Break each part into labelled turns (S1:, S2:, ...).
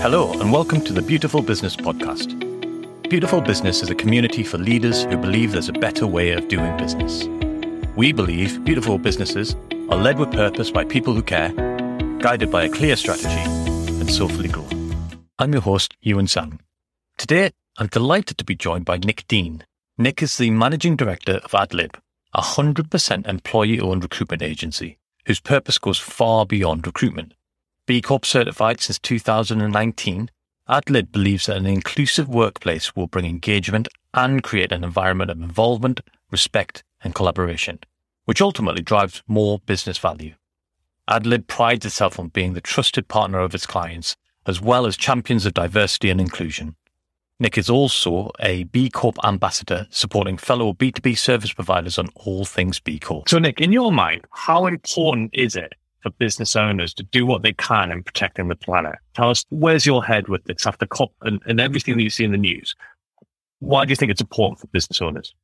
S1: Hello, and welcome to the Beautiful Business Podcast. Beautiful Business is a community for leaders who believe there's a better way of doing business. We believe beautiful businesses are led with purpose by people who care, guided by a clear strategy, and soulfully grow. I'm your host, Ewan Sam. Today, I'm delighted to be joined by Nick Dean. Nick is the managing director of AdLib, a 100% employee owned recruitment agency whose purpose goes far beyond recruitment. B Corp certified since 2019, AdLib believes that an inclusive workplace will bring engagement and create an environment of involvement, respect, and collaboration, which ultimately drives more business value. AdLib prides itself on being the trusted partner of its clients, as well as champions of diversity and inclusion. Nick is also a B Corp ambassador supporting fellow B2B service providers on all things B Corp.
S2: So, Nick, in your mind, how important is it for business owners to do what they can in protecting the planet? Tell us, where's your head with this after COP and, and everything that you see in the news? Why do you think it's important for business owners?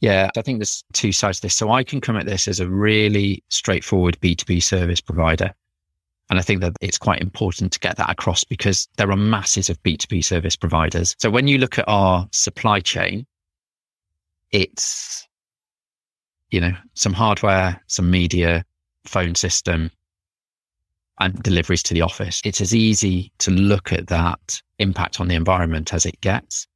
S3: Yeah, I think there's two sides to this. So I can come at this as a really straightforward B2B service provider. And I think that it's quite important to get that across because there are masses of B2B service providers. So when you look at our supply chain, it's, you know, some hardware, some media, phone system, and deliveries to the office. It's as easy to look at that impact on the environment as it gets.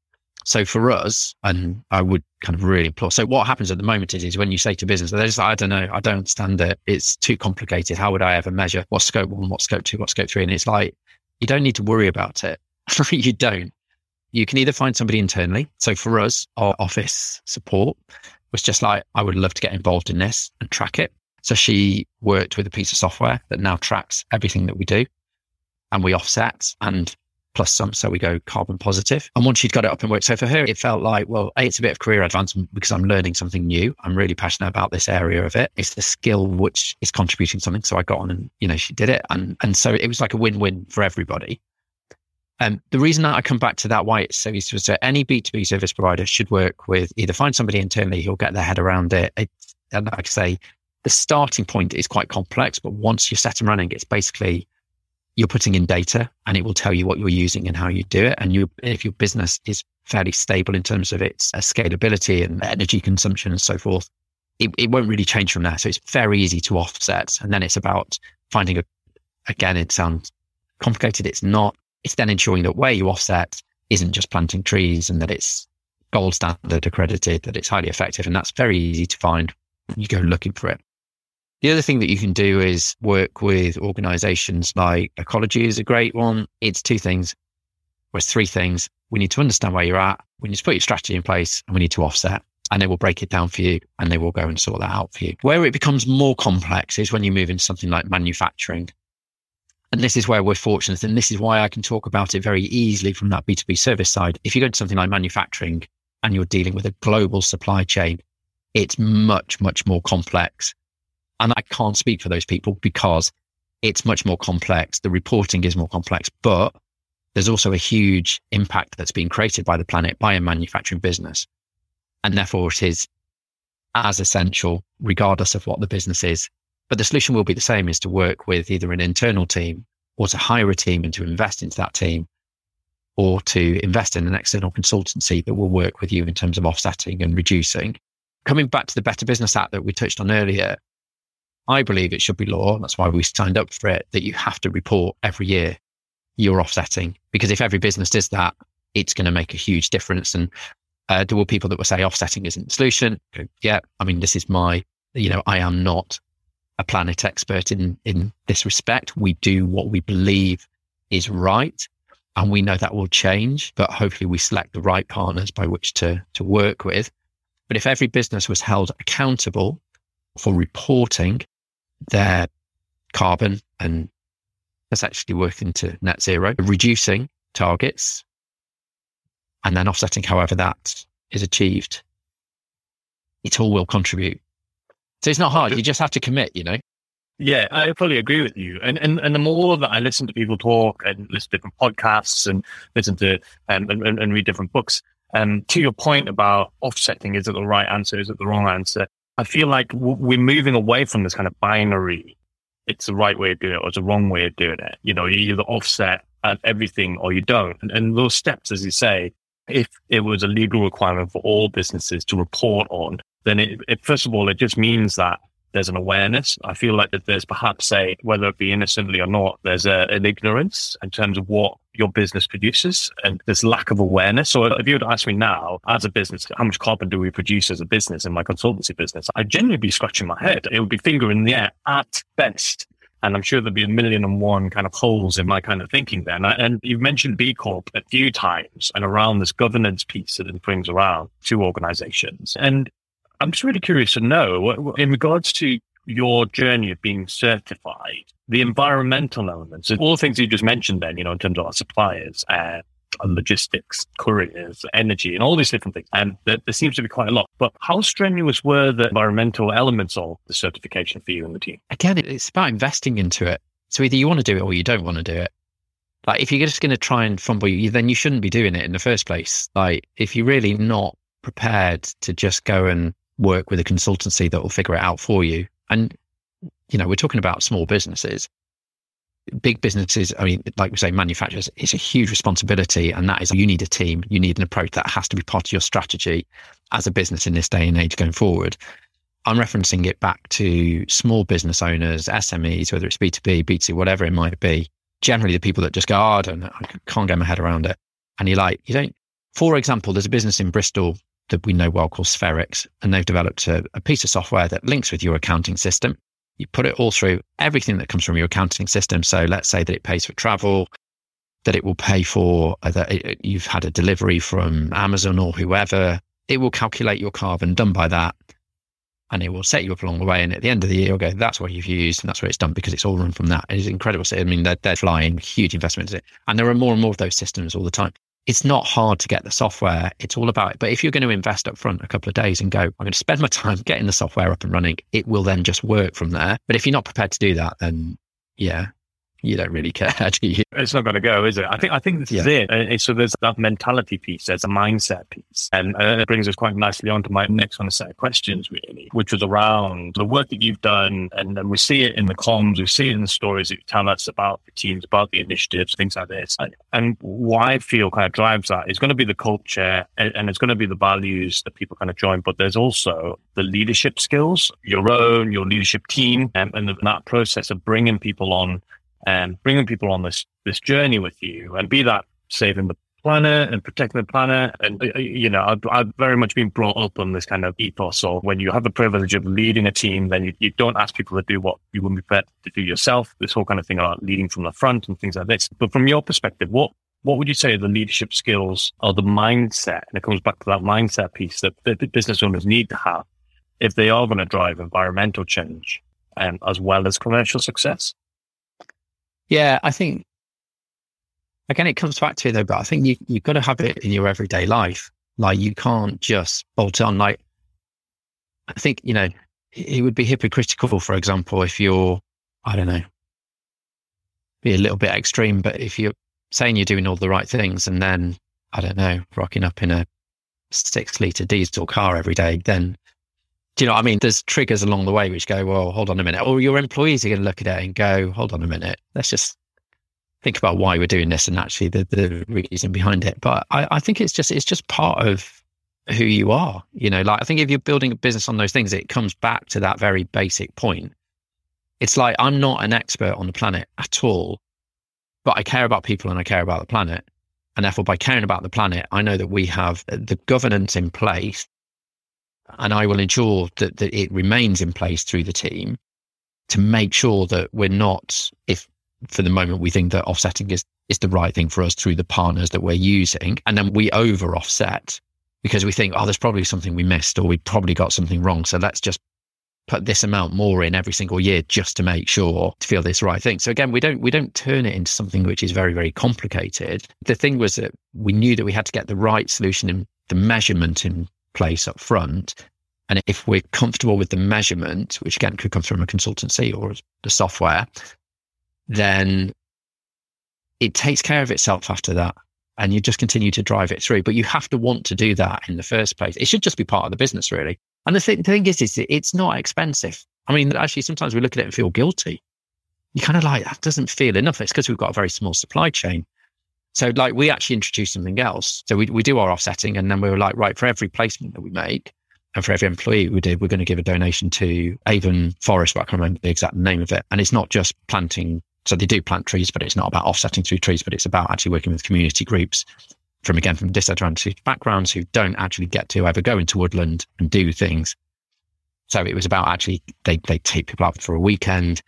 S3: So for us, and I would kind of really implore. So what happens at the moment is, is when you say to business, they're just like, I don't know, I don't understand it. It's too complicated. How would I ever measure what's scope one, what's scope two, what's scope three? And it's like, you don't need to worry about it. you don't. You can either find somebody internally. So for us, our office support was just like, I would love to get involved in this and track it. So she worked with a piece of software that now tracks everything that we do and we offset and plus some. So we go carbon positive. And once she'd got it up and worked, so for her, it felt like, well, A, it's a bit of career advancement because I'm learning something new. I'm really passionate about this area of it. It's the skill which is contributing something. So I got on and, you know, she did it. And, and so it was like a win-win for everybody. And um, the reason that I come back to that, why it's so useful, so any B2B service provider should work with either find somebody internally who'll get their head around it. it and like I say, the starting point is quite complex, but once you're set and running, it's basically you're putting in data and it will tell you what you're using and how you do it. And you, if your business is fairly stable in terms of its uh, scalability and energy consumption and so forth, it, it won't really change from there. So it's very easy to offset. And then it's about finding a, again, it sounds complicated. It's not. It's then ensuring that where you offset isn't just planting trees and that it's gold standard accredited, that it's highly effective. And that's very easy to find. You go looking for it. The other thing that you can do is work with organizations like Ecologi is a great one. It's two things, or it's three things. We need to understand where you're at. We need to put your strategy in place and we need to offset and they will break it down for you and they will go and sort that out for you. Where it becomes more complex is when you move into something like manufacturing. And this is where we're fortunate. And this is why I can talk about it very easily from that B2B service side. If you go to something like manufacturing and you're dealing with a global supply chain, it's much, much more complex and I can't speak for those people because it's much more complex. The reporting is more complex, but there's also a huge impact that's being created by the planet by a manufacturing business. And therefore it is as essential, regardless of what the business is. But the solution will be the same is to work with either an internal team or to hire a team and to invest into that team or to invest in an external consultancy that will work with you in terms of offsetting and reducing. Coming back to the Better Business Act that we touched on earlier, I believe it should be law. That's why we signed up for it, that you have to report every year your offsetting. Because if every business does that, it's going to make a huge difference. And uh, there were people that will say offsetting isn't the solution. Yeah, I mean, this is my, you know, I am not a planet expert in, in this respect. We do what we believe is right. And we know that will change, but hopefully we select the right partners by which to, to work with. But if every business was held accountable for reporting their carbon and that's actually working to net zero, reducing targets and then offsetting however that is achieved. It all will contribute. So it's not hard. You just have to commit, you know?
S2: Yeah, I fully agree with you. And, and and the more that I listen to people talk and listen to different podcasts and listen to um, and, and, read different books, um, to your point about offsetting, is it the right answer? Is it the wrong answer? I feel like we're moving away from this kind of binary. It's the right way of doing it or it's the wrong way of doing it. You know, you either offset everything or you don't. And, and those steps, as you say, if it was a legal requirement for all businesses to report on, then it, it, first of all, it just means that there's an awareness. I feel like that there's perhaps a, whether it be innocently or not, there's a, an ignorance in terms of what your business produces and this lack of awareness. So if you were to ask me now, as a business, how much carbon do we produce as a business in my consultancy business? I'd genuinely be scratching my head. It would be finger in the air at best. And I'm sure there'd be a million and one kind of holes in my kind of thinking then. And, and you've mentioned B Corp a few times and around this governance piece that it brings around to organizations. And I'm just really curious to know, in regards to your journey of being certified, the environmental elements, all the things you just mentioned then, you know, in terms of our suppliers, uh, logistics, couriers, energy, and all these different things. And there, there, seems to be quite a lot. But how strenuous were the environmental elements of the certification for you and the team?
S3: Again, it's about investing into it. So either you want to do it or you don't want to do it. Like if you're just going to try and fumble, you, then you shouldn't be doing it in the first place. Like if you're really not prepared to just go and work with a consultancy that will figure it out for you. And, you know, we're talking about small businesses big businesses, I mean, like we say, manufacturers, it's a huge responsibility. And that is, you need a team, you need an approach that has to be part of your strategy as a business in this day and age going forward. I'm referencing it back to small business owners, SMEs, whether it's B2B, B2C, whatever it might be. Generally, the people that just go, oh, I don't know, I can't get my head around it. And you're like, you don't, for example, there's a business in Bristol that we know well called Spherix, and they've developed a, a piece of software that links with your accounting system you put it all through everything that comes from your accounting system. So let's say that it pays for travel, that it will pay for uh, that it, you've had a delivery from Amazon or whoever. It will calculate your carbon done by that, and it will set you up along the way. And at the end of the year, you'll go, "That's what you've used, and that's what it's done because it's all run from that." It is incredible. So, I mean, they're, they're flying huge investments in it, and there are more and more of those systems all the time it's not hard to get the software. It's all about it. But if you're going to invest up front a couple of days and go, I'm going to spend my time getting the software up and running, it will then just work from there. But if you're not prepared to do that, then yeah, you don't really care, do you?
S2: It's not going to go, is it? I think I think this yeah. is it. Uh, so there's that mentality piece, there's a mindset piece, and uh, it brings us quite nicely on to my next one, set of questions, really, which was around the work that you've done, and, and we see it in the comms, we see it in the stories that you tell us about the teams, about the initiatives, things like this, and why I feel kind of drives that is going to be the culture, and, and it's going to be the values that people kind of join, but there's also the leadership skills, your own, your leadership team, um, and that process of bringing people on and bringing people on this this journey with you, and be that saving the planet and protecting the planet. And uh, uh, you know, I've, I've, very much been brought up on this kind of ethos. So when you have the privilege of leading a team, then you, you don't ask people to do what you wouldn't be prepared to do yourself. This whole kind of thing about leading from the front and things like this. But from your perspective, what what would you say the leadership skills or the mindset? And it comes back to that mindset piece that, that business owners need to have if they are going to drive environmental change um, as well as commercial success.
S3: Yeah, I think again it comes back to it though, but I think you you've got to have it in your everyday life. Like you can't just bolt on. Like I think you know it would be hypocritical, for example, if you're I don't know, be a little bit extreme, but if you're saying you're doing all the right things and then I don't know, rocking up in a six liter diesel car every day, then do you know what I mean? There's triggers along the way which go, well, hold on a minute. Or your employees are going to look at it and go, hold on a minute. Let's just think about why we're doing this and actually the, the reason behind it. But I, I think it's just it's just part of who you are. You know, like I think if you're building a business on those things, it comes back to that very basic point. It's like I'm not an expert on the planet at all, but I care about people and I care about the planet. And therefore, by caring about the planet, I know that we have the governance in place and I will ensure that, that it remains in place through the team to make sure that we're not, if for the moment we think that offsetting is, is the right thing for us through the partners that we're using, and then we over offset because we think, oh, there's probably something we missed or we probably got something wrong. So let's just put this amount more in every single year just to make sure to feel this right thing. So again, we don't we don't turn it into something which is very very complicated. The thing was that we knew that we had to get the right solution in the measurement in place up front. And if we're comfortable with the measurement, which again could come from a consultancy or the software, then it takes care of itself after that. And you just continue to drive it through. But you have to want to do that in the first place. It should just be part of the business, really. And the, th- the thing is, is it's not expensive. I mean, actually, sometimes we look at it and feel guilty. You kind of like, that doesn't feel enough. It's because we've got a very small supply chain. So like we actually introduced something else. So we, we do our offsetting and then we were like, right, for every placement that we make and for every employee we did, we're going to give a donation to Avon Forest, but I can't remember the exact name of it. And it's not just planting. So they do plant trees, but it's not about offsetting through trees, but it's about actually working with community groups from again, from disadvantaged backgrounds who don't actually get to ever go into woodland and do things. So it was about actually, they, they take people out for a weekend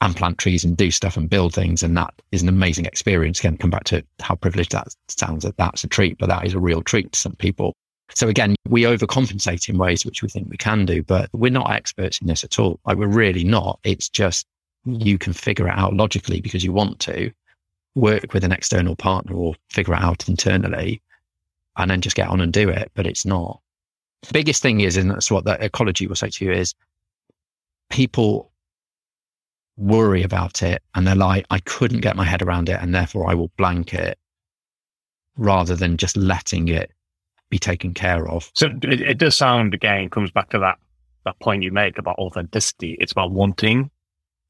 S3: and plant trees and do stuff and build things. And that is an amazing experience. Again, come back to how privileged that sounds that that's a treat, but that is a real treat to some people. So again, we overcompensate in ways which we think we can do, but we're not experts in this at all. Like we're really not. It's just you can figure it out logically because you want to work with an external partner or figure it out internally and then just get on and do it. But it's not. The biggest thing is, and that's what the Ecologi will say to you is people worry about it and they're like, I couldn't get my head around it and therefore I will blank it rather than just letting it be taken care of.
S2: So it, it does sound again comes back to that that point you make about authenticity. It's about wanting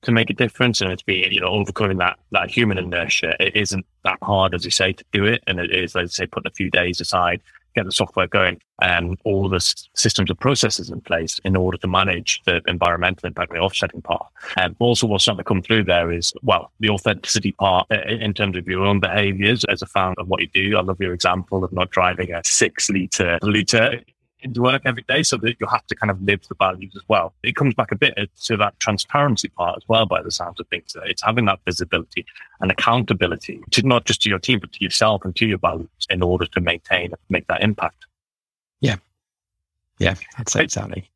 S2: to make a difference and it's being, you know, overcoming that that human inertia. It isn't that hard as you say to do it. And it is, let's say, putting a few days aside get the software going and all the systems and processes in place in order to manage the environmental impact, the offsetting part. And also what's starting to come through there is, well, the authenticity part in terms of your own behaviors as a fan of what you do. I love your example of not driving a six liter liter into work every day so that you have to kind of live the values as well. It comes back a bit to that transparency part as well by the sounds of things. It's having that visibility and accountability to not just to your team, but to yourself and to your values in order to maintain, and make that impact.
S3: Yeah. Yeah, that's exactly.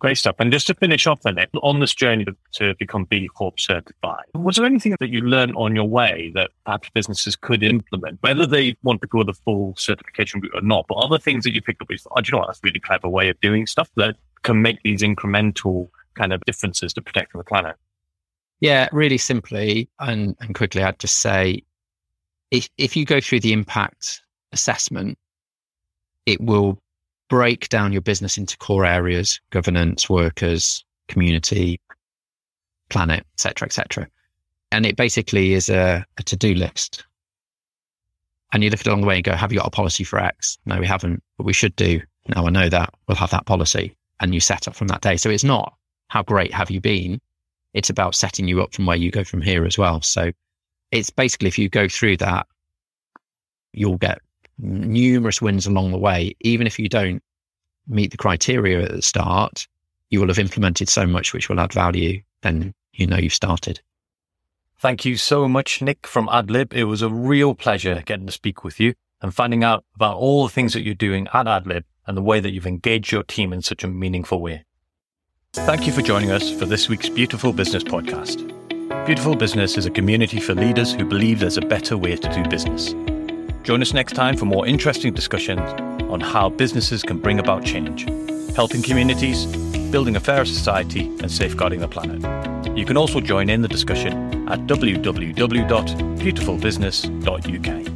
S2: Great stuff. And just to finish off then, on this journey to, become B Corp certified, was there anything that you learned on your way that perhaps businesses could implement, whether they want to go the full certification route or not, but other things that you picked up with, oh, do you know what, that's a really clever way of doing stuff that can make these incremental kind of differences to protecting the planet?
S3: Yeah, really simply and, and quickly, I'd just say if, if you go through the impact assessment, it will break down your business into core areas, governance, workers, community, planet, etc., etc. And it basically is a, a to-do list. And you look at it along the way and go, have you got a policy for X? No, we haven't, but we should do. Now I know that we'll have that policy and you set up from that day. So it's not how great have you been? It's about setting you up from where you go from here as well. So it's basically if you go through that, you'll get numerous wins along the way. Even if you don't meet the criteria at the start, you will have implemented so much which will add value. Then you know you've started.
S1: Thank you so much, Nick from AdLib. It was a real pleasure getting to speak with you and finding out about all the things that you're doing at AdLib and the way that you've engaged your team in such a meaningful way. Thank you for joining us for this week's Beautiful Business podcast. Beautiful Business is a community for leaders who believe there's a better way to do business. Join us next time for more interesting discussions on how businesses can bring about change, helping communities, building a fairer society, and safeguarding the planet. You can also join in the discussion at www.beautifulbusiness.uk.